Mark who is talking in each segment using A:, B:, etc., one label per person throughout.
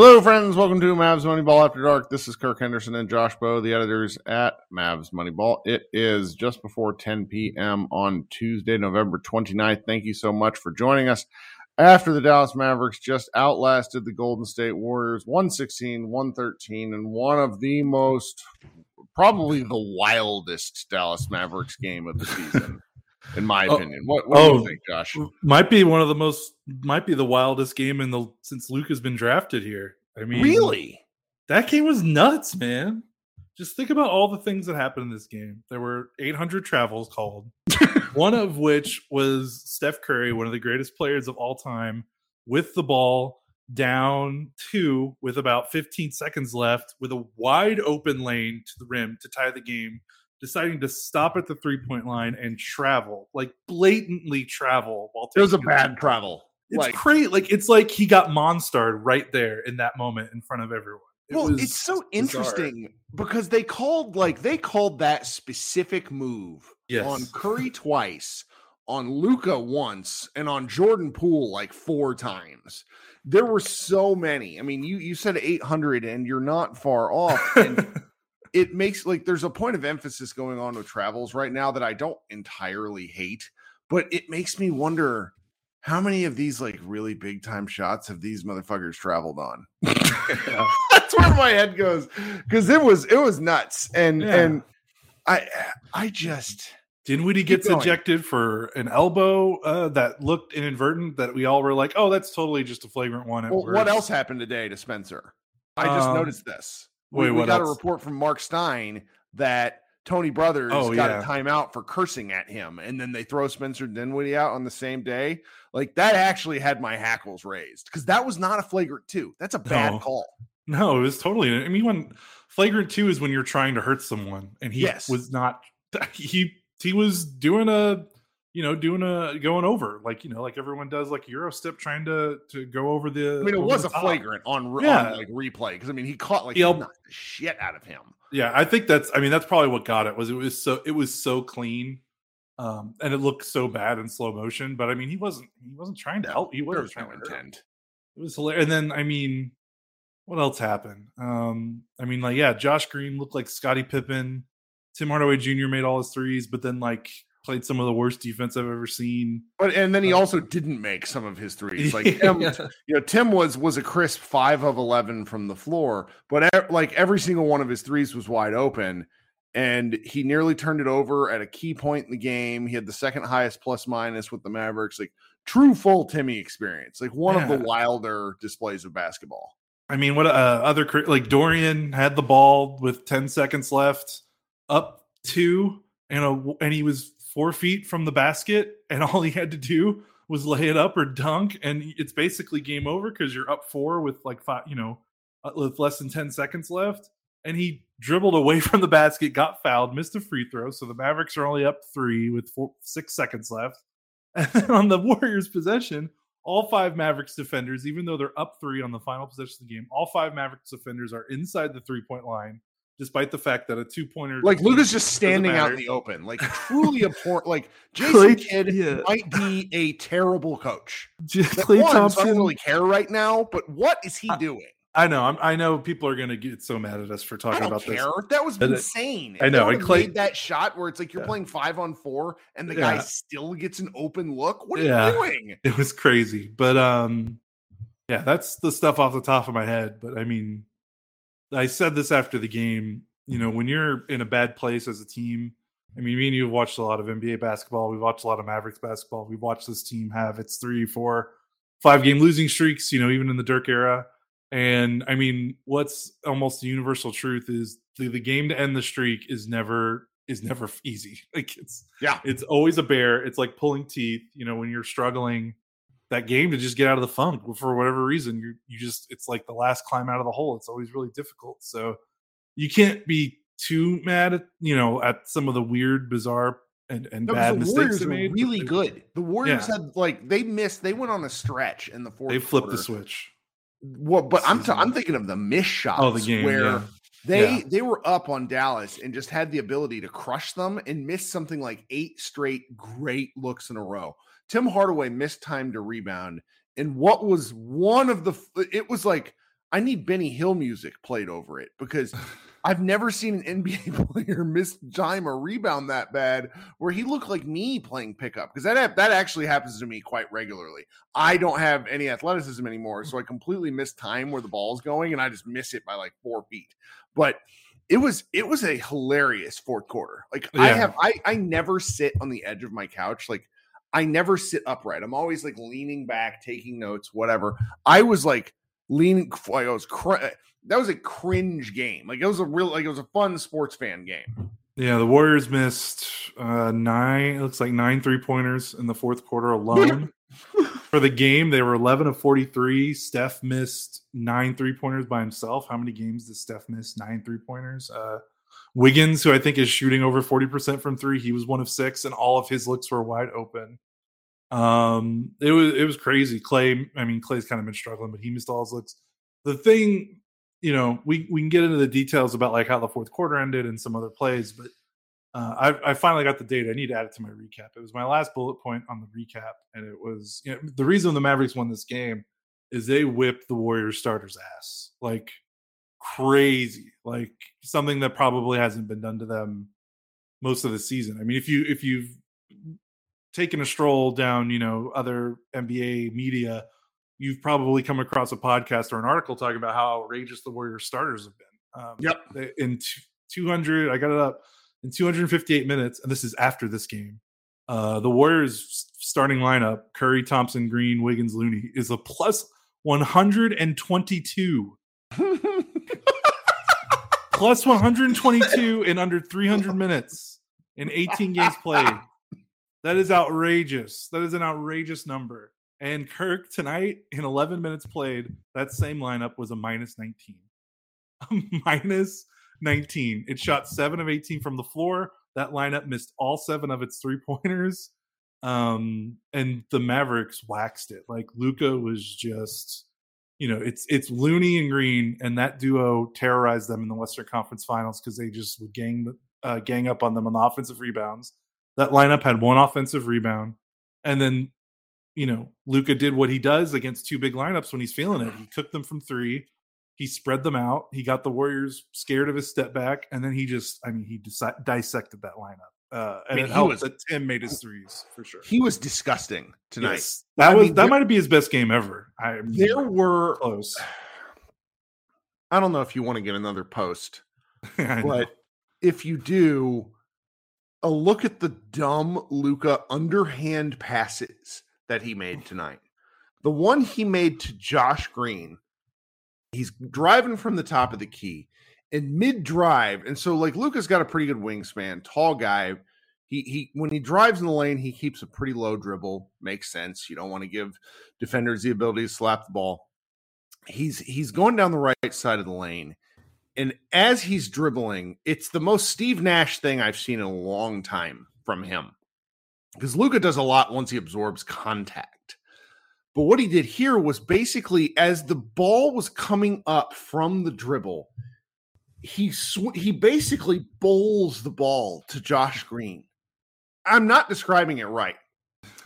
A: Hello, friends. Welcome to Mavs Moneyball After Dark. This is Kirk Henderson and Josh Bowe, the editors at Mavs Moneyball. It is just before 10 p.m. on Tuesday, November 29th. Thank you so much for joining us after the Dallas Mavericks just outlasted the Golden State Warriors 116, 113, and one of the most, probably the wildest Dallas Mavericks game of the season. In my
B: Oh,
A: opinion, what, what
B: oh,
A: do you oh, think, Josh?
B: Might be one of the most, might be the wildest game in the since Luke has been drafted here. I mean,
A: Really?
B: that game was nuts, man. Just think about all the things that happened in this game. There were 800 travels called, one of which was Steph Curry, one of the greatest players of all time, with the ball down two with about 15 seconds left, with a wide open lane to the rim to tie the game, deciding to stop at the three point line and travel, like blatantly travel while
A: It was a bad travel.
B: It's
A: Like-
B: great. Like it's like he got monstered right there in that moment in front of everyone. It
C: well, it's so
B: bizarre.
C: interesting because they called like they called that specific move
B: Yes.
C: on Curry twice, on Luka once, and on Jordan Poole like four times. There were so many. I mean, you you said 800 and you're not far off. And it makes like there's a point of emphasis going on with travels right now that I don't entirely hate, but it makes me wonder how many of these like really big time shots have these motherfuckers traveled on? That's where my head goes because it was it was nuts and
B: Yeah.
C: and I I just
B: Dinwiddie
C: Keep
B: gets
C: going.
B: ejected for an elbow uh, that looked inadvertent. That we all were like, "Oh, that's totally just a flagrant one."
C: well, what else happened today to Spencer? I just
B: Um,
C: noticed this. We,
B: wait,
C: we
B: what
C: got a report from Mark Stein that Tony Brothers
B: Oh,
C: got
B: yeah.
C: a timeout for cursing at him, and then they throw Spencer Dinwiddie out on the same day. Like that actually had my hackles raised because that was not a flagrant two. That's a bad
B: No.
C: call.
B: No, it was totally. I mean, when flagrant two is when you're trying to hurt someone, and he
C: Yes.
B: was not. He he was doing a, you know, doing a going over like you know, like everyone does, like Euro step, trying to to go over the.
C: I mean, it was a
B: top.
C: flagrant on,
B: Yeah.
C: on like replay because I mean he caught like
B: he
C: the shit out of him.
B: Yeah, I think that's. I mean, that's probably what got it. Was it was so it was so clean, um, and it looked so bad in slow motion. But I mean, he wasn't he wasn't trying to help. He wasn't
C: was
B: trying
C: no
B: to hurt
C: intent.
B: It was hilarious. And then I mean, what else happened? Um, I mean, like yeah, Josh Green looked like Scottie Pippen. Tim Hardaway Jr. made all his threes, but then like played some of the worst defense I've ever seen.
C: But and then he
B: Uh,
C: also didn't make some of his threes. Like Tim,
B: Yeah.
C: you know, Tim was was a crisp five of eleven from the floor, but e- like every single one of his threes was wide open, and he nearly turned it over at a key point in the game. He had the second highest plus minus with the Mavericks. Like true full Timmy experience. Like one of the wilder displays of basketball.
B: I mean, what uh, other like Dorian had the ball with 10 seconds left, up two, and a, and he was four feet from the basket, and all he had to do was lay it up or dunk, and it's basically game over because you're up four with like five, you know, uh, with less than 10 seconds left. And he dribbled away from the basket, got fouled, missed a free throw. So the Mavericks are only up three with four, six seconds left. And then on the Warriors' possession, all five Mavericks defenders, even though they're up three on the final possession of the game, all five Mavericks defenders are inside the three point line, despite the fact that a two pointer
C: like Luka's just standing out in the open, like truly abhorrent. Like Jason Kidd yeah. might be a terrible coach. Klay Thompson, I don't really care right now, but what is he doing?
B: I know. I'm, i know people are going to get so mad at us for talking about
C: care.
B: this.
C: That was insane.
B: I know.
C: And made that shot where it's like you're yeah. playing five on four, and the yeah. guy still gets an open look. What are you doing?
B: It was crazy, but um, yeah, that's the stuff off the top of my head. But I mean, I said this after the game. You know, when you're in a bad place as a team, I mean, me and you have watched a lot of NBA basketball. We've watched a lot of Mavericks basketball. We've watched this team have its three, four, five game losing streaks. You know, even in the Dirk era and I mean, what's almost the universal truth is the, the game to end the streak is never is never easy. Like it's
C: yeah,
B: it's always a bear. It's like pulling teeth. You know, when you're struggling that game to just get out of the funk for whatever reason, you you just it's like the last climb out of the hole. It's always really difficult. So you can't be too mad at you know at some of the weird, bizarre and, and no, bad the mistakes
C: Warriors
B: made.
C: Really good. The Warriors yeah. had like they missed. They went on a stretch in the fourth.
B: They flipped
C: quarter.
B: the switch.
C: Well, but I'm t- I'm thinking of the miss shots.
B: Oh, the game
C: where
B: yeah.
C: they
B: yeah.
C: they were up on Dallas and just had the ability to crush them and miss something like eight straight great looks in a row. Tim Hardaway missed time to rebound, and what was one of the it was like I need Benny Hill music played over it because I've never seen an NBA player miss time or rebound that bad where he looked like me playing pickup because that that actually happens to me quite regularly. I don't have any athleticism anymore, so I completely miss time where the ball's going and I just miss it by like four feet. But it was it was a hilarious fourth quarter. Like yeah. I have I I never sit on the edge of my couch like I never sit upright. I'm always like leaning back, taking notes, whatever. I was like leaning. I was cr- that was a cringe game. Like it was a real like it was a fun sports fan game.
B: Yeah, the Warriors missed uh nine it looks like nine three pointers in the fourth quarter alone. For the game, they were 11 of 43. Steph missed nine three pointers by himself. How many games did Steph miss nine three pointers? Uh Wiggins, who I think is shooting over 40% from three, he was one of six, and all of his looks were wide open. Um, it was it was crazy. Klay, I mean, Klay's kind of been struggling, but he missed all his looks. The thing you know, we we can get into the details about like how the fourth quarter ended and some other plays, but uh, I, I finally got the data. I need to add it to my recap. It was my last bullet point on the recap, and it was you know, the reason the Mavericks won this game is they whipped the Warriors starters' ass like crazy, like something that probably hasn't been done to them most of the season. I mean, if you if you've taken a stroll down, you know, other NBA media you've probably come across a podcast or an article talking about how outrageous the Warriors starters have been.
C: Um, yep.
B: In 200, I got it up in 258 minutes, and this is after this game. Uh, the Warriors starting lineup: Curry, Thompson, Green, Wiggins, Looney is a plus 122. plus 122 in under 300 minutes in 18 games played. That is outrageous. That is an outrageous number. And Kirk tonight in 11 minutes played, that same lineup was a minus 19. A minus 19. It shot 7 of 18 from the floor. That lineup missed all 7 of its three-pointers. Um and the Mavericks waxed it. Like Luka was just you know, it's it's Looney and Green and that duo terrorized them in the Western Conference Finals cuz they just would gang uh, gang up on them on the offensive rebounds. That lineup had one offensive rebound and then you know, Luka did what he does against two big lineups when he's feeling it. He took them from three, he spread them out, he got the Warriors scared of his step back, and then he just, I mean, he dissected that lineup. Uh, and I mean, it helped was, that Tim made his threes for sure.
C: He was disgusting tonight. Yes,
B: that I was mean, that might be his best game ever. I
C: there were
B: close.
C: I don't know if you want to get another post, but if you do, a look at the dumb Luka underhand passes that he made tonight. The one he made to Josh Green, He's driving from the top of the key in mid drive. And so, like, Luka's got a pretty good wingspan, tall guy. He, he when he drives in the lane, he keeps a pretty low dribble. Makes sense. You don't want to give defenders the ability to slap the ball. He's he's going down the right side of the lane. And as he's dribbling, it's the most Steve Nash thing I've seen in a long time from him. Because Luka does a lot once he absorbs contact. But what he did here was basically as the ball was coming up from the dribble, he sw- he basically bowls the ball to Josh Green. I'm not describing it right,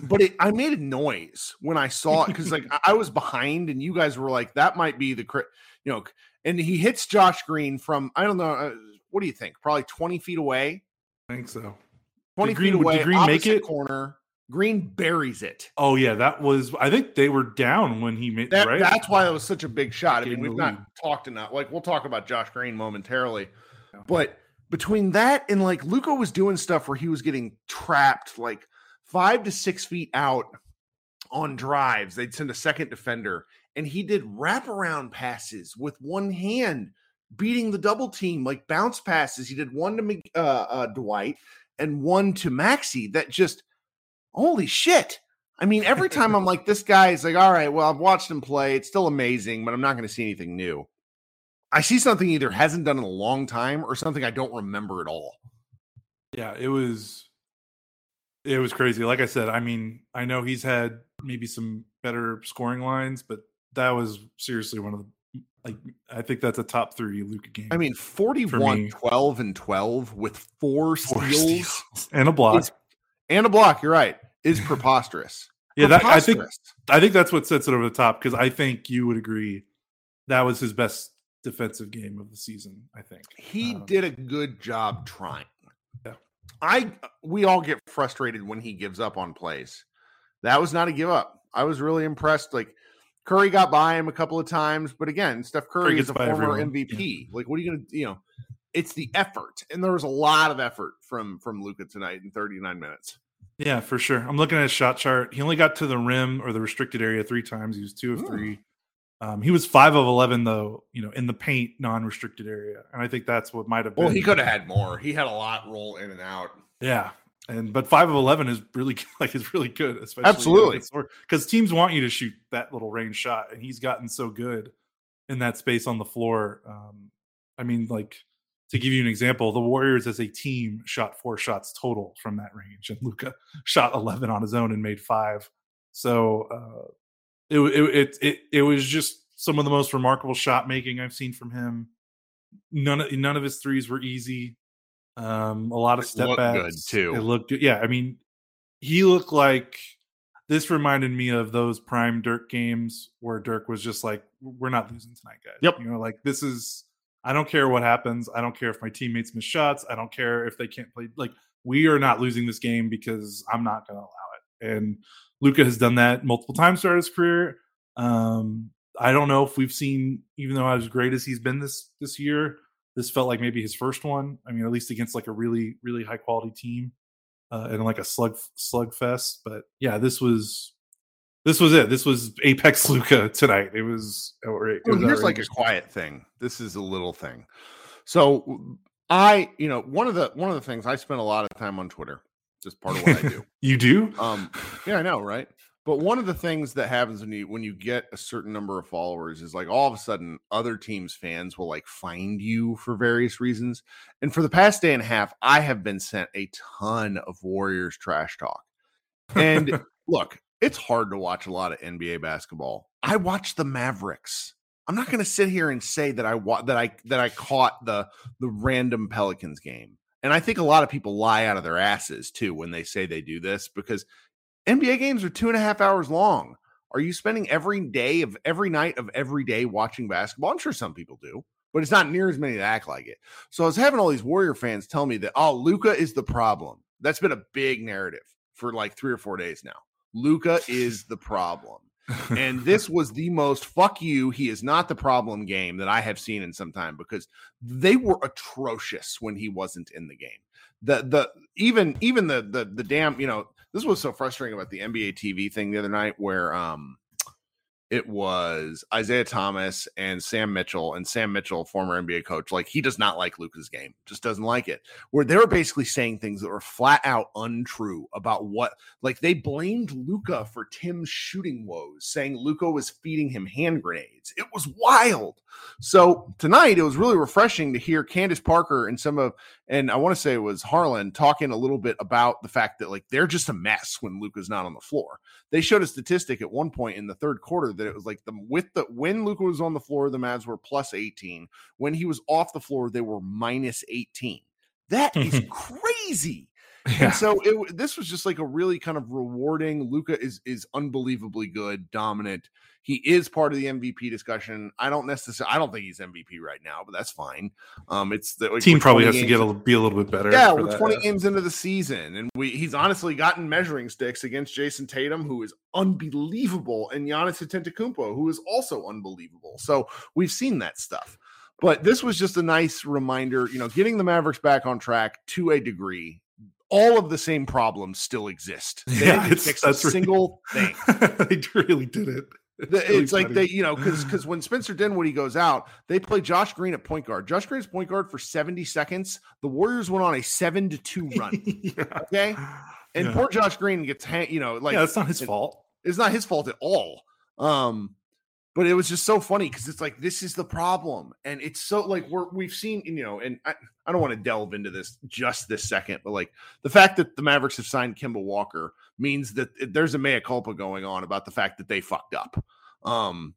C: but it, I made a noise when I saw it because like I, was behind and you guys were like that might be the crit, you know, and he hits Josh Green from I don't know uh, what do you think? Probably 20 feet away.
B: I think so.
C: 20
B: Did Green-
C: feet away.
B: did Green make it?
C: Corner. Green buries it.
B: Oh yeah, that was. I think they were down when he made.
C: That,
B: right?
C: That's why it was such a big shot. I mean, we've not talked enough. Like, we'll talk about Josh Green momentarily. But between that and like Luka was doing stuff where he was getting trapped like five to six feet out on drives. They'd send a second defender, and he did wraparound passes with one hand, beating the double team, like bounce passes. He did one to uh, uh, Dwight and one to Maxi that just, holy shit. I mean, every time I'm like, this guy is like, all right, well, I've watched him play. It's still amazing, but I'm not going to see anything new. I see something either hasn't done in a long time or something I don't remember at all.
B: Yeah, it was it was crazy. Like I said, I mean, I know he's had maybe some better scoring lines, but that was seriously one of the like I think that's a top 3 Luka game.
C: I mean, 41, 12, and 12 with four
B: Four
C: steals
B: steals and a block.
C: And a block. You're right. Is preposterous.
B: yeah, that I think I think that's what sets it over the top because I think you would agree that was his best defensive game of the season, I think.
C: he
B: Um,
C: did a good job trying.
B: Yeah.
C: I we all get frustrated when he gives up on plays. That was not a give up. I was really impressed. Like Curry got by him a couple of times, but again, Steph Curry
B: gets
C: is a former
B: everyone,
C: MVP. Like, what are you gonna, you know? It's the effort, and there was a lot of effort from from Luka tonight in 39 minutes.
B: Yeah, for sure. I'm looking at his shot chart. He only got to the rim or the restricted area three times. He was two of
C: Hmm.
B: three. Um, he was five of eleven though, you know, in the paint non-restricted area, and I think that's what might have been.
C: Well, he could have had more. He had a lot roll in and out.
B: yeah, and but five of eleven is really like is really good, especially
C: Absolutely.
B: because teams want you to shoot that little range shot, and he's gotten so good in that space on the floor. Um, I mean, like to give you an example, the Warriors as a team shot four shots total from that range, and Luka shot eleven on his own and made five. So uh, it, it it it it was just some of the most remarkable shot making I've seen from him. None of none of his threes were easy. Um, a lot of
C: It
B: step
C: good,
B: backs
C: too.
B: It looked good. Yeah, I mean, he looked like this reminded me of those prime Dirk games where Dirk was just like, "We're not losing tonight, guys."
C: Yep.
B: You know, like this is. I don't care what happens. I don't care if my teammates miss shots. I don't care if they can't play. Like we are not losing this game because I'm not going to allow it. And Luka has done that multiple times throughout his career. Um, I don't know if we've seen, even though as great as he's been this this year, this felt like maybe his first one. I mean, at least against like a really really high quality team uh, and like a slug slug fest. But yeah, this was this was it. This was Apex Luka tonight. It was. outra- It
C: Well,
B: was
C: here's like a quiet thing. This is a little thing. So I, you know, one of the one of the things I spend a lot of time on Twitter. Just part of what I do.
B: You do?
C: Um, yeah, I know, right? But one of the things that happens when you when you get a certain number of followers is like all of a sudden other teams' fans will like find you for various reasons. And for the past day and a half, I have been sent a ton of Warriors trash talk. And look, it's hard to watch a lot of NBA basketball. I watch the Mavericks. I'm not going to sit here and say that I wa- that I that I caught the the random Pelicans game. And I think a lot of people lie out of their asses too when they say they do this because NBA games are two and a half hours long. Are you spending every day of every night of every day watching basketball? I'm sure some people do, but it's not near as many that act like it. So I was having all these Warrior fans tell me that, oh, Luka is the problem. That's been a big narrative for like three or four days now. Luka is the problem. and this was the most fuck you, he is not the problem game that I have seen in some time because they were atrocious when he wasn't in the game. The the even even the the the damn, you know, this was so frustrating about the NBA TV thing the other night where um it was Isiah Thomas and Sam Mitchell. And Sam Mitchell, former NBA coach, like he does not like Luka's game, just doesn't like it. Where they were basically saying things that were flat out untrue about what, like they blamed Luka for Tim's shooting woes, saying Luka was feeding him hand grenades. It was wild. So tonight it was really refreshing to hear Candace Parker and some of, and I want to say it was Harlan talking a little bit about the fact that like they're just a mess when Luka's not on the floor. They showed a statistic at one point in the third quarter that it was like the with the when Luka was on the floor, the Mavs were plus 18. When he was off the floor, they were minus 18. That is crazy.
B: Yeah.
C: And so it this was just like a really kind of rewarding. Luka is is unbelievably good, dominant. He is part of the MVP discussion. I don't necessarily I don't think he's MVP right now, but that's fine. Um it's the
B: Team probably has to get a, be a little bit better.
C: yeah, we're
B: that.
C: 20 games into the season, and we he's honestly gotten measuring sticks against Jayson Tatum, who is unbelievable, and Giannis Antetokounmpo, who is also unbelievable. So we've seen that stuff. But this was just a nice reminder, you know, getting the Mavericks back on track to a degree. All of the same problems still exist. They
B: Yeah,
C: didn't fix a
B: really-
C: single thing.
B: they really did it.
C: It's like they, you know, because because when Spencer Dinwiddie goes out, they play Josh Green at point guard. Josh Green's point guard for 70 seconds. The Warriors went on a seven to two run.
B: yeah.
C: Okay. And
B: Yeah.
C: poor Josh Green gets hang, you know, like
B: yeah, that's not his
C: it-
B: fault.
C: it's not his fault at all. Um, but it was just so funny because it's like this is the problem, and it's so like we're we've seen, you know, and I, I don't want to delve into this just this second, but like the fact that the Mavericks have signed Kemba Walker means that there's a mea culpa going on about the fact that they fucked up. Um,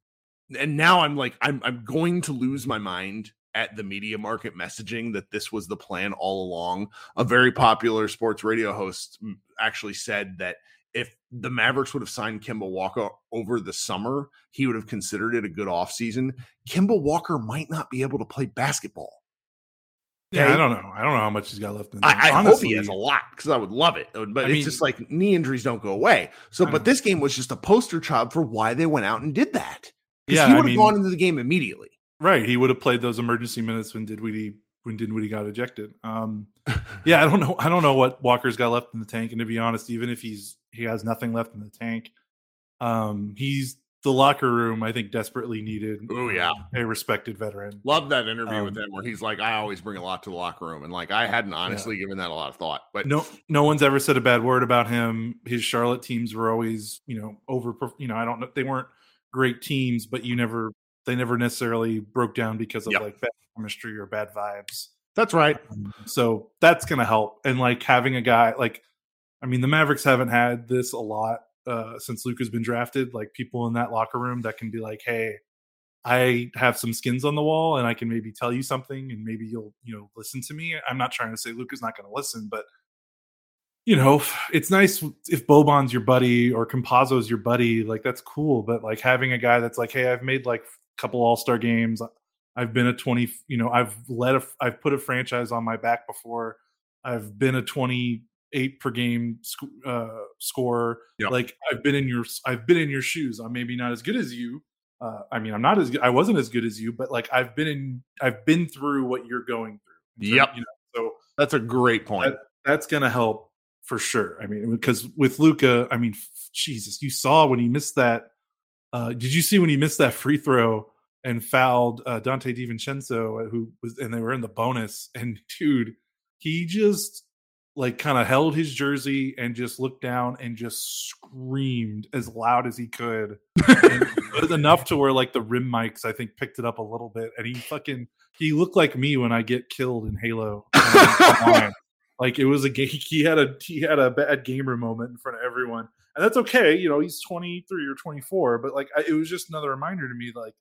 C: and now I'm like, I'm I'm going to lose my mind at the media market messaging that this was the plan all along. A very popular sports radio host mm, actually said that if the Mavericks would have signed Kemba Walker over the summer, he would have considered it a good offseason. Kemba Walker might not be able to play basketball.
B: Yeah,
C: Okay.
B: I don't know. I don't know how much he's got left in. the tank.
C: I, I hope he has a lot because I would love it. But
B: I
C: it's
B: mean-
C: just like knee injuries don't go away. So, but this game was just a poster child for why they went out and did that.
B: Yeah,
C: he would have
B: mean-
C: gone into the game immediately.
B: Right, he would have played those emergency minutes when Dinwiddie when Dinwiddie got ejected. Um, yeah, I don't know. I don't know what Walker's got left in the tank. And to be honest, even if he's he has nothing left in the tank, um, he's the locker room. I think desperately needed.
C: Oh, yeah.
B: a respected veteran.
C: Love that interview with
B: Um,
C: him where he's like, I always bring a lot to the locker room. And like, I hadn't honestly given that a lot of thought. But
B: No, no one's ever said a bad word about him. His Charlotte teams were always, you know, over. You know, I don't know. They weren't great teams, but you never. They never necessarily broke down because of
C: Yep.
B: like bad chemistry or bad vibes.
C: that's right.
B: So that's going to help. And like having a guy like, I mean, the Mavericks haven't had this a lot uh, since Luke has been drafted. Like people in that locker room that can be like, hey, I have some skins on the wall and I can maybe tell you something and maybe you'll, you know, listen to me. I'm not trying to say Luke is not going to listen, but you know, it's nice if Boban's your buddy or Campazzo's your buddy, like that's cool. But like having a guy that's like, hey, I've made like a couple All Star games. I've been a 20, you know, I've led a, I've put a franchise on my back before. I've been a 28 per game sc- uh, scorer.
C: Yep.
B: Like I've been in your, I've been in your shoes. I'm maybe not as good as you. Uh, I mean, I'm not as. I wasn't as good as you, but like I've been in, I've been through what you're going through.
C: Yep.
B: You know, so
C: That's a great point.
B: that's going to help for sure. I mean, because with Luka, I mean, Jesus, you saw when he missed that. Uh, did you see when he missed that free throw and fouled uh, Donte DiVincenzo, who was, and they were in the bonus? And dude, he just like kind of held his jersey and just looked down and just screamed as loud as he could. And it was enough to where like the rim mics, I think, picked it up a little bit. And he fucking he looked like me when I get killed in Halo. like it was a game. He had a he had a bad gamer moment in front of everyone, and that's okay. You know, he's twenty three or twenty four, but like I, it was just another reminder to me, like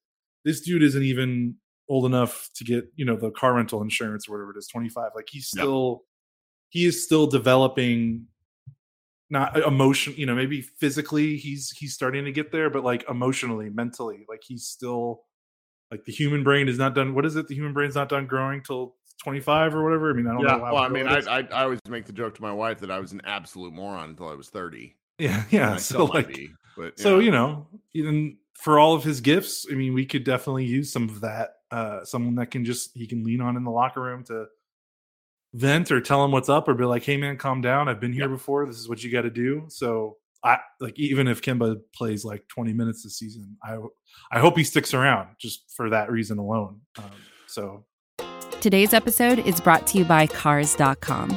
B: this dude isn't even old enough to get you know the car rental insurance or whatever it is, twenty five. Like he's still he is still developing. Not emotion, you know, maybe physically he's he's starting to get there, but like emotionally, mentally, like he's still like the human brain is not done. What is it? The human brain's not done growing till 25 or whatever. I mean, I don't
C: Yeah.
B: know.
C: Well, I mean, I. I I always make the joke to my wife that I was an absolute moron until I was 30.
B: yeah, yeah. So like,
C: be, but
B: so
C: yeah.
B: you know, even for all of his gifts, I mean, we could definitely use some of that. Uh, someone that can just he can lean on in the locker room to vent or tell him what's up or be like, "Hey, man, calm down. I've been here
C: Yeah.
B: before. This is what you got to do." So I like even if Kemba plays like 20 minutes this season, I I hope he sticks around just for that reason alone. Um, so
D: Today's episode is brought to you by Cars.com.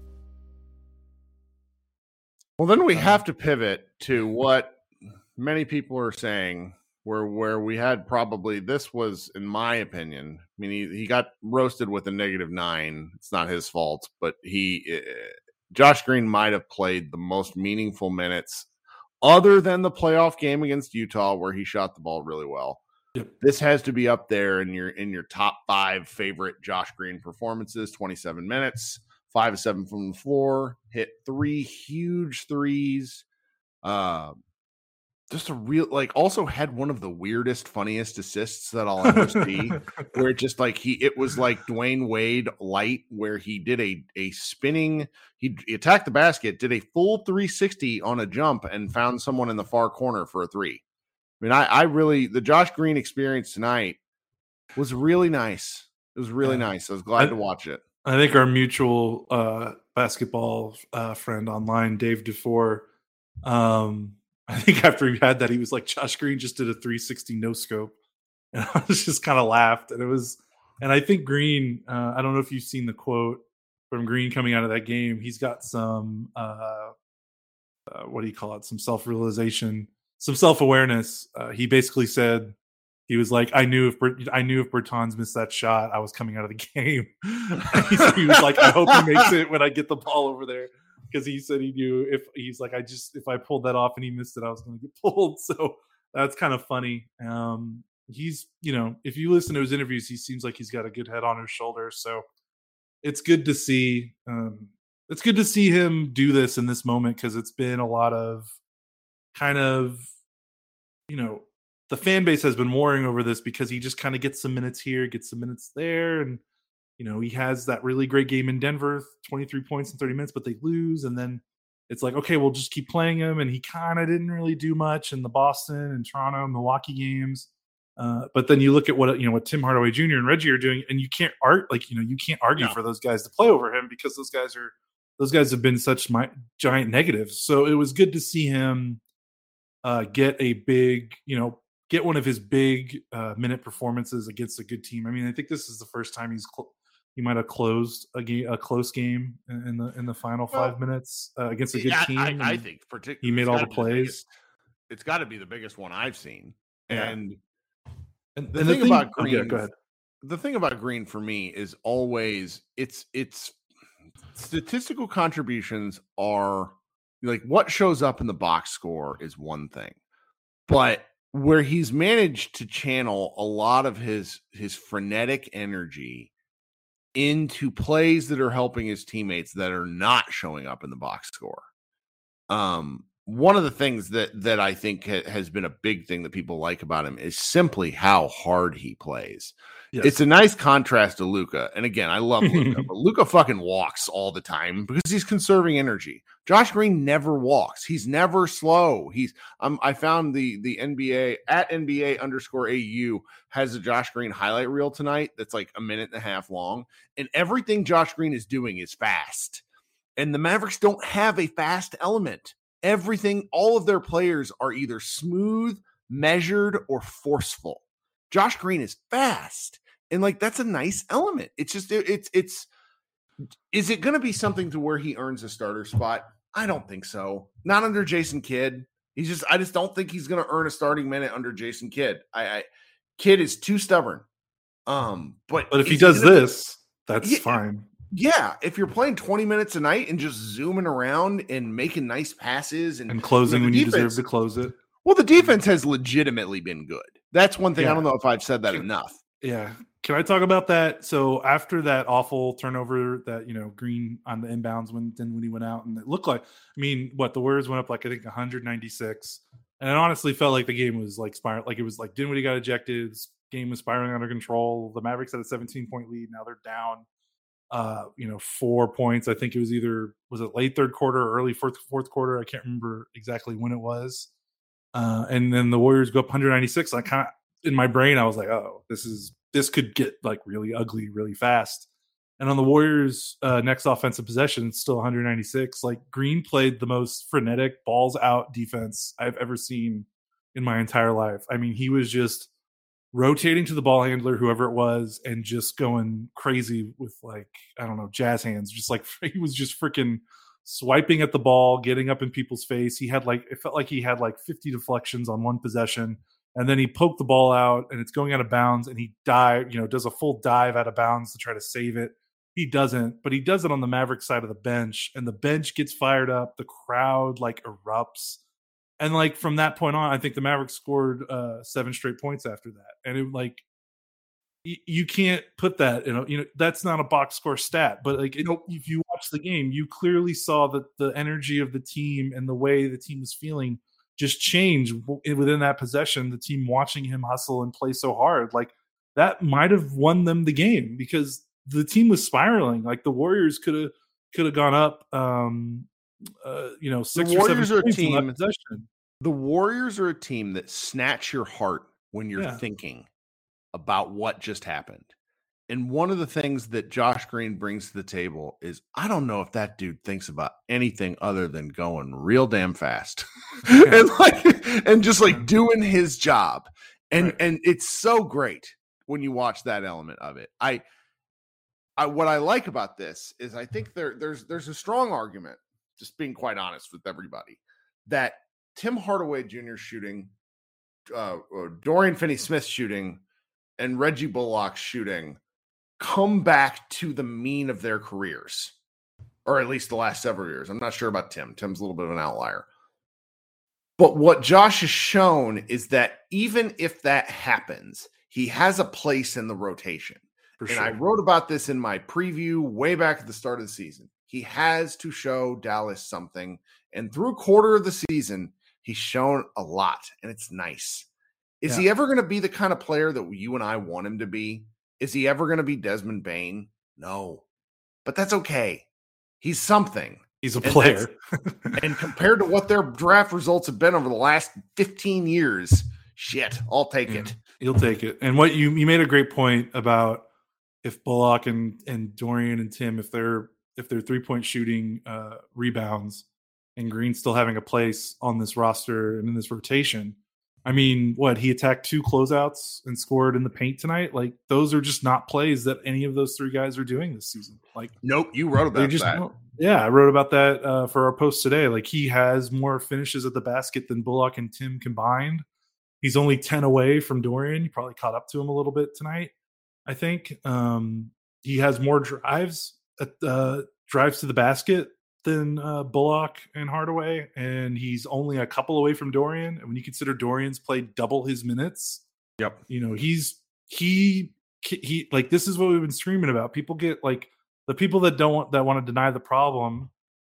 C: Well, then we have to pivot to what many people are saying, where where we had probably this was, in my opinion, I mean, he, he got roasted with a negative nine. It's not his fault, but he, uh, Josh Green, might have played the most meaningful minutes, other than the playoff game against Utah, where he shot the ball really well.
B: Yep.
C: This has to be up there in your in your top five favorite Josh Green performances. Twenty seven minutes five of seven from the floor, hit three huge threes. Uh, just a real like also had one of the weirdest, funniest assists that I'll ever see. where it just like he it was like Dwyane Wade light, where he did a a spinning, he, he attacked the basket, did a full 360 on a jump, and found someone in the far corner for a three. I mean, I, I really the Josh Green experience tonight was really nice. It was really
B: Yeah.
C: nice. I was glad
B: I-
C: to watch it.
B: I think our mutual uh, basketball uh, friend online, Dave DeFore, um, I think after he had that, he was like, Josh Green just did a 360 no scope. And I was just kind of laughed. And it was, and I think Green, uh, I don't know if you've seen the quote from Green coming out of that game. He's got some, uh, uh, what do you call it? Some self realization, some self awareness. Uh, he basically said, he was like, I knew if I knew if Bertans missed that shot, I was coming out of the game. he was like, I hope he makes it when I get the ball over there, because he said he knew if he's like, I just if I pulled that off and he missed it, I was going to get pulled. So that's kind of funny. Um, he's you know, if you listen to his interviews, he seems like he's got a good head on his shoulders. So it's good to see. Um, it's good to see him do this in this moment because it's been a lot of kind of you know the fan base has been warring over this because he just kind of gets some minutes here, gets some minutes there, and you know he has that really great game in Denver, twenty three points in thirty minutes, but they lose, and then it's like okay, we'll just keep playing him, and he kind of didn't really do much in the Boston and Toronto Milwaukee games. Uh, but then you look at what you know what Tim Hardaway Jr. and Reggie are doing, and you can't art like you know you can't argue
C: No.
B: for those guys to play over him because those guys are those guys have been such my, giant negatives. So it was good to see him uh, get a big, you know, get one of his big uh, minute performances against a good team. I mean, I think this is the first time he's cl- he might have closed a game, a close game in the in the final
C: Well,
B: five minutes uh, against a good
C: Yeah,
B: team.
C: I, I think particularly
B: he made all the plays.
C: it's got to be the biggest one I've seen.
B: Yeah.
C: And
B: and,
C: the
B: and
C: thing about
B: oh,
C: Green- the thing about Green for me is always it's it's statistical contributions are like what shows up in the box score is one thing, but where he's managed to channel a lot of his his frenetic energy into plays that are helping his teammates that are not showing up in the box score. Um, one of the things that that I think ha- has been a big thing that people like about him is simply how hard he plays.
B: Yes.
C: It's a nice contrast to Luka. And again, I love Luka, but Luka fucking walks all the time because he's conserving energy. Josh Green never walks. He's never slow. He's um, I found the the NBA at NBA underscore AU has a Josh Green highlight reel tonight that's like a minute and a half long. And everything Josh Green is doing is fast. And the Mavericks don't have a fast element. Everything, all of their players are either smooth, measured, or forceful. Josh Green is fast. And like that's a nice element. It's just it- it's it's is it going to be something to where he earns a starter spot? I don't think so. Not under Jason Kidd. He's just I just don't think he's going to earn a starting minute under Jason Kidd. I, I Kidd is too stubborn. Um, but
B: But if he does
C: gonna
B: this, that's
C: Yeah.
B: fine.
C: Yeah, if you're playing 20 minutes a night and just zooming around and making nice passes and,
B: And closing
C: the
B: when you deserve to close it.
C: well, the defense has legitimately been good. That's one thing. I don't know if I've said that
B: Can-
C: enough.
B: Yeah. Can I talk about that? So after that awful turnover that you know Green on the inbounds when then when he went out and it looked like I mean what the Warriors went up like I think 196. And it honestly felt like the game was like spiral, like it was like Dinwiddie got ejected. Game was spiraling under control. The Mavericks had a 17 point lead. Now they're down, uh, you know, four points. I think it was either was it late third quarter or early fourth fourth quarter. I can't remember exactly when it was. Uh, and then the Warriors go up 196. I kind in my brain, I was like, oh, this is this could get like really ugly really fast. And on the Warriors' uh, next offensive possession, it's still 196. Like Green played the most frenetic balls out defense I've ever seen in my entire life. I mean, he was just rotating to the ball handler, whoever it was, and just going crazy with like I don't know jazz hands. Just like he was just freaking swiping at the ball, getting up in people's face. He had like it felt like he had like 50 deflections on one possession and then he poked the ball out and it's going out of bounds and he dive you know does a full dive out of bounds to try to save it he doesn't but he does it on the maverick side of the bench and the bench gets fired up the crowd like erupts and like from that point on i think the mavericks scored uh seven straight points after that and it like y- you can't put that you know you know that's not a box score stat but like it, if you watch the game you clearly saw that the energy of the team and the way the team was feeling just change within that possession. The team watching him hustle and play so hard, like that might have won them the game because the team was spiraling. Like the Warriors could have could have gone up, um, uh, you know, six
C: the
B: or
C: Warriors
B: seven
C: are a team-. The Warriors are a team that snatch your heart when you're
B: Yeah.
C: thinking about what just happened. And one of the things that Josh Green brings to the table is I don't know if that dude thinks about anything other than going real damn fast and like and just like doing his job. And
B: Right.
C: and it's so great when you watch that element of it. I I what I like about this is I think there there's there's a strong argument, just being quite honest with everybody, that Tim Hardaway Jr. shooting, uh, Dorian Finney Smith shooting, and Reggie Bullock shooting come back to the mean of their careers, or at least the last several years. I'm not sure about Tim. Tim's a little bit of an outlier. But what Josh has shown is that even if that happens, he has a place in the rotation. And. I wrote about this in my preview way back at the start of the season. He has to show Dallas something. And through a quarter of the season, he's shown a lot, and it's nice. Is he ever going to be the kind of player that you and I want him to be? Is he ever going to be Desmond Bane? No. But that's okay. He's something.
B: He's a
C: and
B: player.
C: And compared to what their draft results have been over the last 15 years, shit, I'll take
B: Yeah.
C: it.
B: You'll take it. And what you you made a great point about if Bullock and and Dorian and Tim if they're if they're three point shooting uh, rebounds and Green still having a place on this roster and in this rotation. I mean, what he attacked two closeouts and scored in the paint tonight. Like those are just not plays that any of those three guys are doing this season. Like
C: Nope, you wrote about
B: just
C: that.
B: yeah, I wrote about that uh, for our post today. Like he has more finishes at the basket than Bullock and Tim combined. He's only ten away from Dorian. He probably caught up to him a little bit tonight. I think um, he has more drives uh, drives to the basket than uh, Bullock and Hardaway, and he's only a couple away from Dorian. And when you consider Dorian's played double his minutes,
C: Yep.
B: you know he's he he like this is what we've been screaming about people get like the people that don't want that want to deny the problem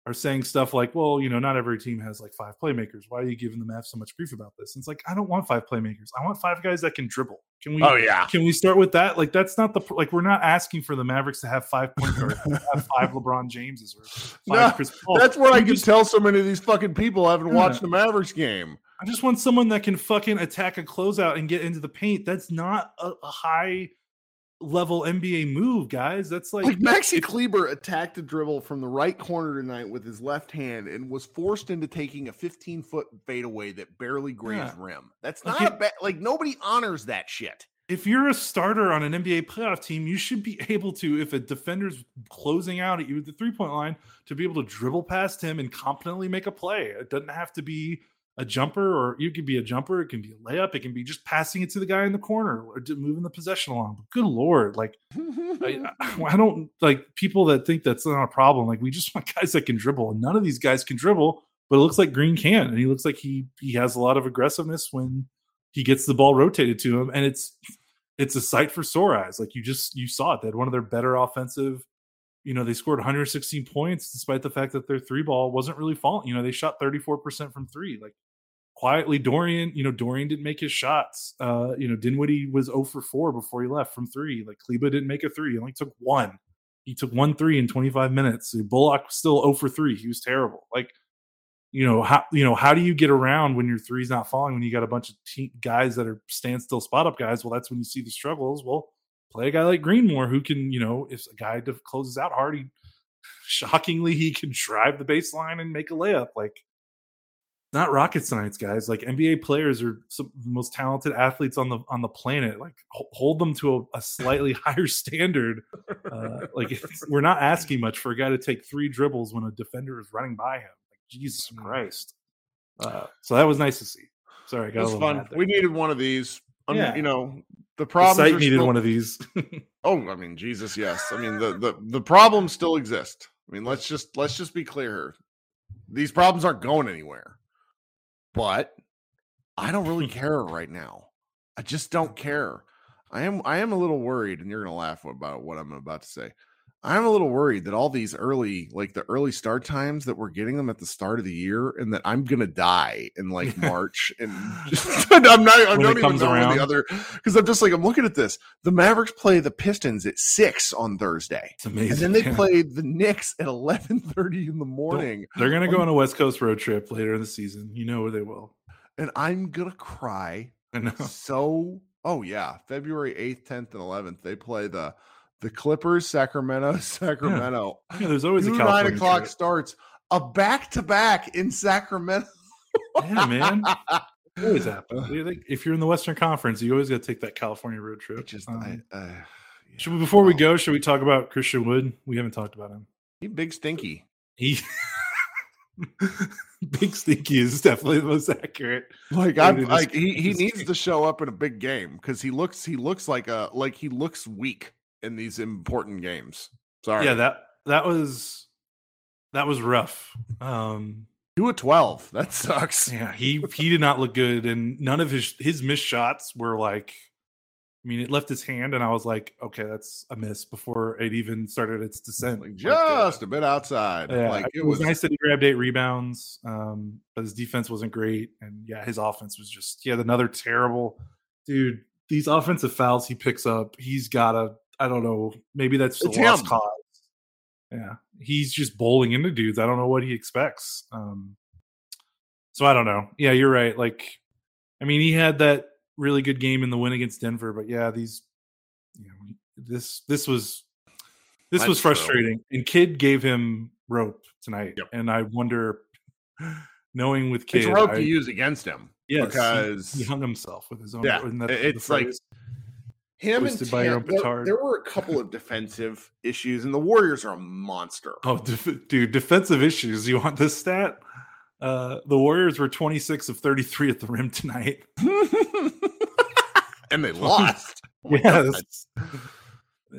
B: are saying stuff like well you know not every team has like five playmakers why are you giving the Mavs so much grief about this and it's like i don't want five playmakers i want five guys that can dribble can we
C: Oh, yeah.
B: can we start with that like that's not the like we're not asking for the mavericks to have five point guards have five lebron jameses or five
C: No,
B: chris Pauls.
C: That's what I can
B: just-
C: tell so many of these fucking people haven't
B: Yeah.
C: watched the Mavericks game.
B: I just want someone that can fucking attack a closeout and get into the paint. That's not a, a high level NBA move, guys. That's like,
C: Like Maxi Kleber attacked a dribble from the right corner tonight with his left hand and was forced into taking a 15 foot fadeaway that barely grazed
B: Yeah.
C: rim. That's not
B: it-
C: a bad, like nobody honors that shit.
B: if you're a starter on an NBA playoff team, you should be able to, if a defender's closing out at you at the three point line, to be able to dribble past him and competently make a play. It doesn't have to be a jumper, or you could be a jumper. It can be a layup. It can be just passing it to the guy in the corner or moving the possession along. But good lord, like I, I don't like people that think that's not a problem. Like we just want guys that can dribble, and none of these guys can dribble. But it looks like Green can, and he looks like he he has a lot of aggressiveness when he gets the ball rotated to him, and it's it's a sight for sore eyes. Like you just you saw it. They had one of their better offensive. You know, they scored 116 points despite the fact that their three ball wasn't really falling. You know, they shot 34% from three. Like quietly Dorian, you know, Dorian didn't make his shots. Uh, you know, Dinwiddie was 0 for 4 before he left from three. Like Kleber didn't make a three, he only took one. He took one three in 25 minutes. Bullock was still 0 for 3. He was terrible. Like, you know, how you know, how do you get around when your three's not falling when you got a bunch of te- guys that are standstill spot up guys? Well, that's when you see the struggles. Well, play a guy like Greenmore who can, you know, if a guy closes out hard, he shockingly he can drive the baseline and make a layup. Like not rocket science, guys. Like NBA players are some of the most talented athletes on the on the planet. Like hold them to a, a slightly higher standard. Uh, like we're not asking much for a guy to take three dribbles when a defender is running by him. Like Jesus mm. Christ. Uh, so that was nice to see. Sorry, I got it was
C: fun. We needed one of these. yeah. You know, the problem
B: the site needed still... one of these.
C: oh, I mean, Jesus, yes. I mean, the the the problems still exist. I mean, let's just let's just be clear here. These problems aren't going anywhere. But I don't really care right now. I just don't care. I am I am a little worried, and you're gonna laugh about what I'm about to say. I'm a little worried that all these early, like the early start times that we're getting them at the start of the year, and that I'm gonna die in like March, and just, I'm not. I don't even know around. the other because I'm just like I'm looking at this. The Mavericks play the Pistons at six on Thursday,
B: it's amazing,
C: and then they yeah. play the Knicks at 11:30 in the morning.
B: They're gonna go on a West Coast road trip later in the season. You know where they will,
C: and I'm gonna cry. I know. So, oh yeah, February 8th, 10th, and 11th they play the the Clippers, Sacramento, Sacramento.
B: Yeah, yeah there's always
C: Two
B: a
C: nine o'clock trip. starts. A back to back in Sacramento.
B: yeah, man. It always happens. If you're in the Western Conference, you always got to take that California road trip. Just um, I, uh, yeah. should we, before we go, should we talk about Christian Wood? We haven't talked about him.
C: He big stinky.
B: He big stinky is definitely the most accurate.
C: Like I like he, he needs to show up in a big game because he looks he looks like a like he looks weak in these important games. Sorry.
B: Yeah, that that was that was rough. Um
C: two of twelve. That sucks.
B: Yeah, he he did not look good, and none of his his missed shots were like. I mean, it left his hand, and I was like, "Okay, that's a miss." Before it even started its descent,
C: like just like, uh, a bit outside. Yeah, like
B: it, it was, was, nice that he grabbed eight rebounds, um, but his defense wasn't great, and yeah, his offense was just he had another terrible dude. These offensive fouls he picks up, he's got to I don't know. Maybe that's a lost cause. Yeah, he's just bowling into dudes. I don't know what he expects. Um, so I don't know. Yeah, you're right. Like, I mean, he had that really good game in the win against Denver, but yeah, these, you know, this this was this was frustrating. And Kidd gave him rope tonight, yep. and I wonder, knowing with Kidd,
C: it's rope I, to use against him.
B: Yes,
C: because
B: he, he, hung himself with his own.
C: Yeah, that, it's like him and Tim, there, there, were a couple of defensive issues, and the Warriors are a monster.
B: Oh, def- dude, defensive issues. You want this stat? Uh, the Warriors were 26 of 33 at the rim tonight,
C: and they lost.
B: oh yes,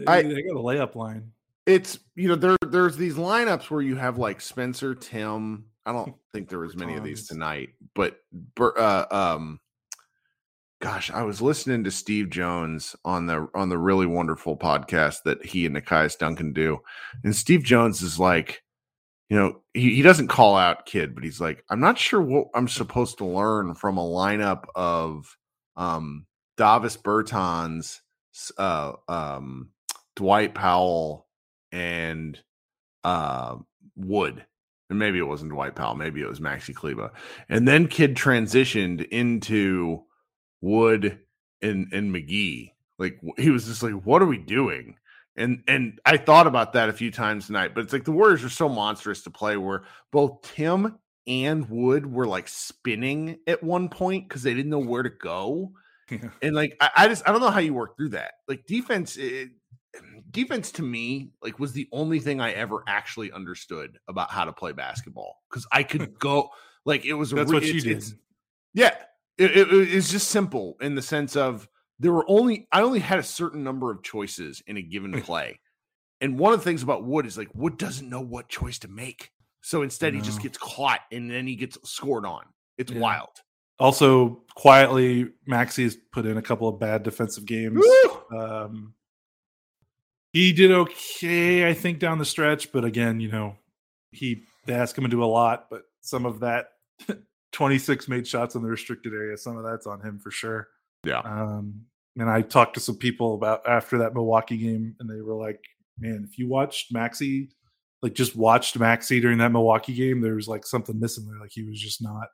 B: I, they got a layup line.
C: It's you know there there's these lineups where you have like Spencer, Tim. I don't think there was many of these tonight, but uh, um, gosh, I was listening to Steve Jones on the on the really wonderful podcast that he and Nekias Duncan do. And Steve Jones is like, you know, he, he doesn't call out Kidd, but he's like, I'm not sure what I'm supposed to learn from a lineup of um Davis Bertans uh um Dwight Powell, and uh Wood. And maybe it wasn't Dwight Powell, maybe it was Maxi Kleber. And then Kidd transitioned into Wood and and McGee. Like he was just like, what are we doing? And and I thought about that a few times tonight, but it's like the Warriors are so monstrous to play where both Tim and Wood were like spinning at one point because they didn't know where to go. Yeah. And like I, I, just I don't know how you work through that. Like defense it, defense to me like was the only thing I ever actually understood about how to play basketball because I could go like it was
B: that's what you did.
C: Yeah, it, it, it's just simple in the sense of there were only I only had a certain number of choices in a given play. and one of the things about Wood is like Wood doesn't know what choice to make. So instead no. he just gets caught and then he gets scored on. It's yeah. wild.
B: Also, quietly, Maxi has put in a couple of bad defensive games. Um, he did okay, I think, down the stretch, but again, you know, he they ask him to do a lot, but some of that 26 made shots in the restricted area. Some of that's on him for sure.
A: Yeah.
B: Um, and I talked to some people about after that Milwaukee game, and they were like, "Man, if you watched Maxi, like just watched Maxi during that Milwaukee game, there was like something missing there. Like he was just not,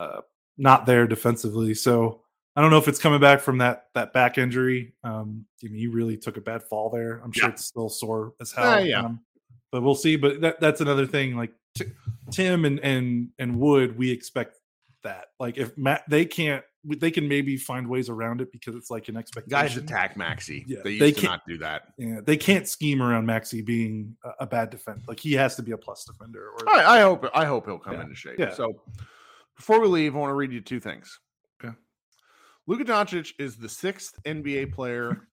B: uh, not there defensively. So I don't know if it's coming back from that that back injury. Um, I mean, he really took a bad fall there. I'm sure
A: Yeah.
B: it's still sore as hell.
A: Uh, yeah.
B: Um, but we'll see. But that, that's another thing. Like t- Tim and and and Wood, we expect that. Like if Matt, they can't, they can maybe find ways around it because it's like an expectation.
C: Guys attack Maxi.
B: Yeah,
C: they used
B: they
C: to not do that.
B: Yeah, they can't scheme around Maxi being a, a bad defender. Like he has to be a plus defender. Or
C: I, I hope I hope he'll come
B: Yeah.
C: into shape.
B: Yeah.
C: So before we leave, I want to read you two things.
B: Okay.
C: Luka Doncic is the sixth NBA player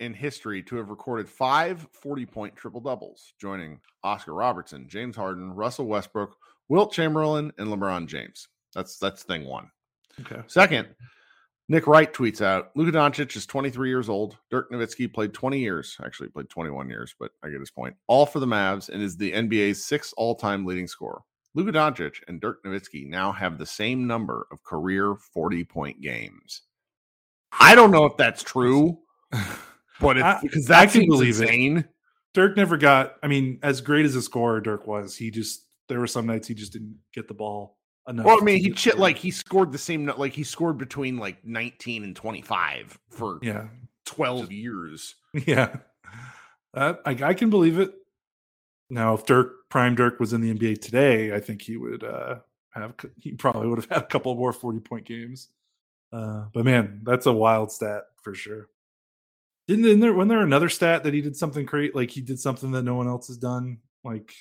C: in history to have recorded five 40 point triple doubles, joining Oscar Robertson, James Harden, Russell Westbrook, Wilt Chamberlain, and LeBron James. That's that's thing one.
B: okay.
C: Second, Nick Wright tweets out Luka Doncic is 23 years old. Dirk Nowitzki played 20 years, actually played 21 years, but I get his point. All for the Mavs and is the NBA's sixth all time leading scorer. Luka Doncic and Dirk Nowitzki now have the same number of career 40 point games. I don't know if that's true, but
B: I-
C: it's because
B: I
C: that
B: can
C: seems
B: believe it.
C: insane.
B: Dirk never got. I mean, as great as a scorer Dirk was, he just there were some nights he just didn't get the ball enough.
C: Well, I mean, he chit like he scored the same, like he scored between like 19 and 25 for
B: yeah,
C: 12 years.
B: yeah. Uh, I, I can believe it. Now, if Dirk Prime Dirk was in the NBA today, I think he would uh, have. He probably would have had a couple more forty point games. Uh, but man, that's a wild stat for sure. Didn't there when there another stat that he did something great, like he did something that no one else has done? Like,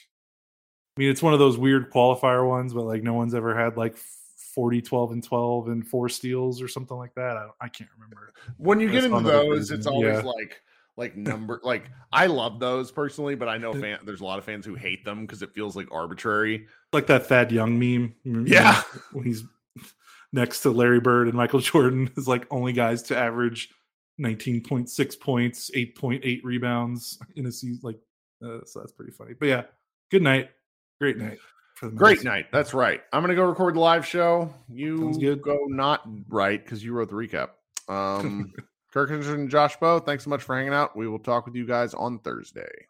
B: I mean, it's one of those weird qualifier ones, but like no one's ever had like 40, 12, and 12 and four steals or something like that. I, don't- I can't remember.
C: when you get into those,
B: reason,
C: it's always
B: yeah.
C: like like number like I love those personally, but I know fan, there's a lot of fans who hate them because it feels like arbitrary.
B: like that Thad Young meme.
C: Yeah.
B: when he's next to Larry Bird and Michael Jordan is like only guys to average 19.6 points, 8.8 rebounds in a season. Like, uh, so that's pretty funny. But yeah, good night, great night for the
C: Great night. That's right. I'm gonna go record the live show. You go not right because you wrote the recap. Um Kirk Henderson and Josh Bowe, thanks so much for hanging out. We will talk with you guys on Thursday.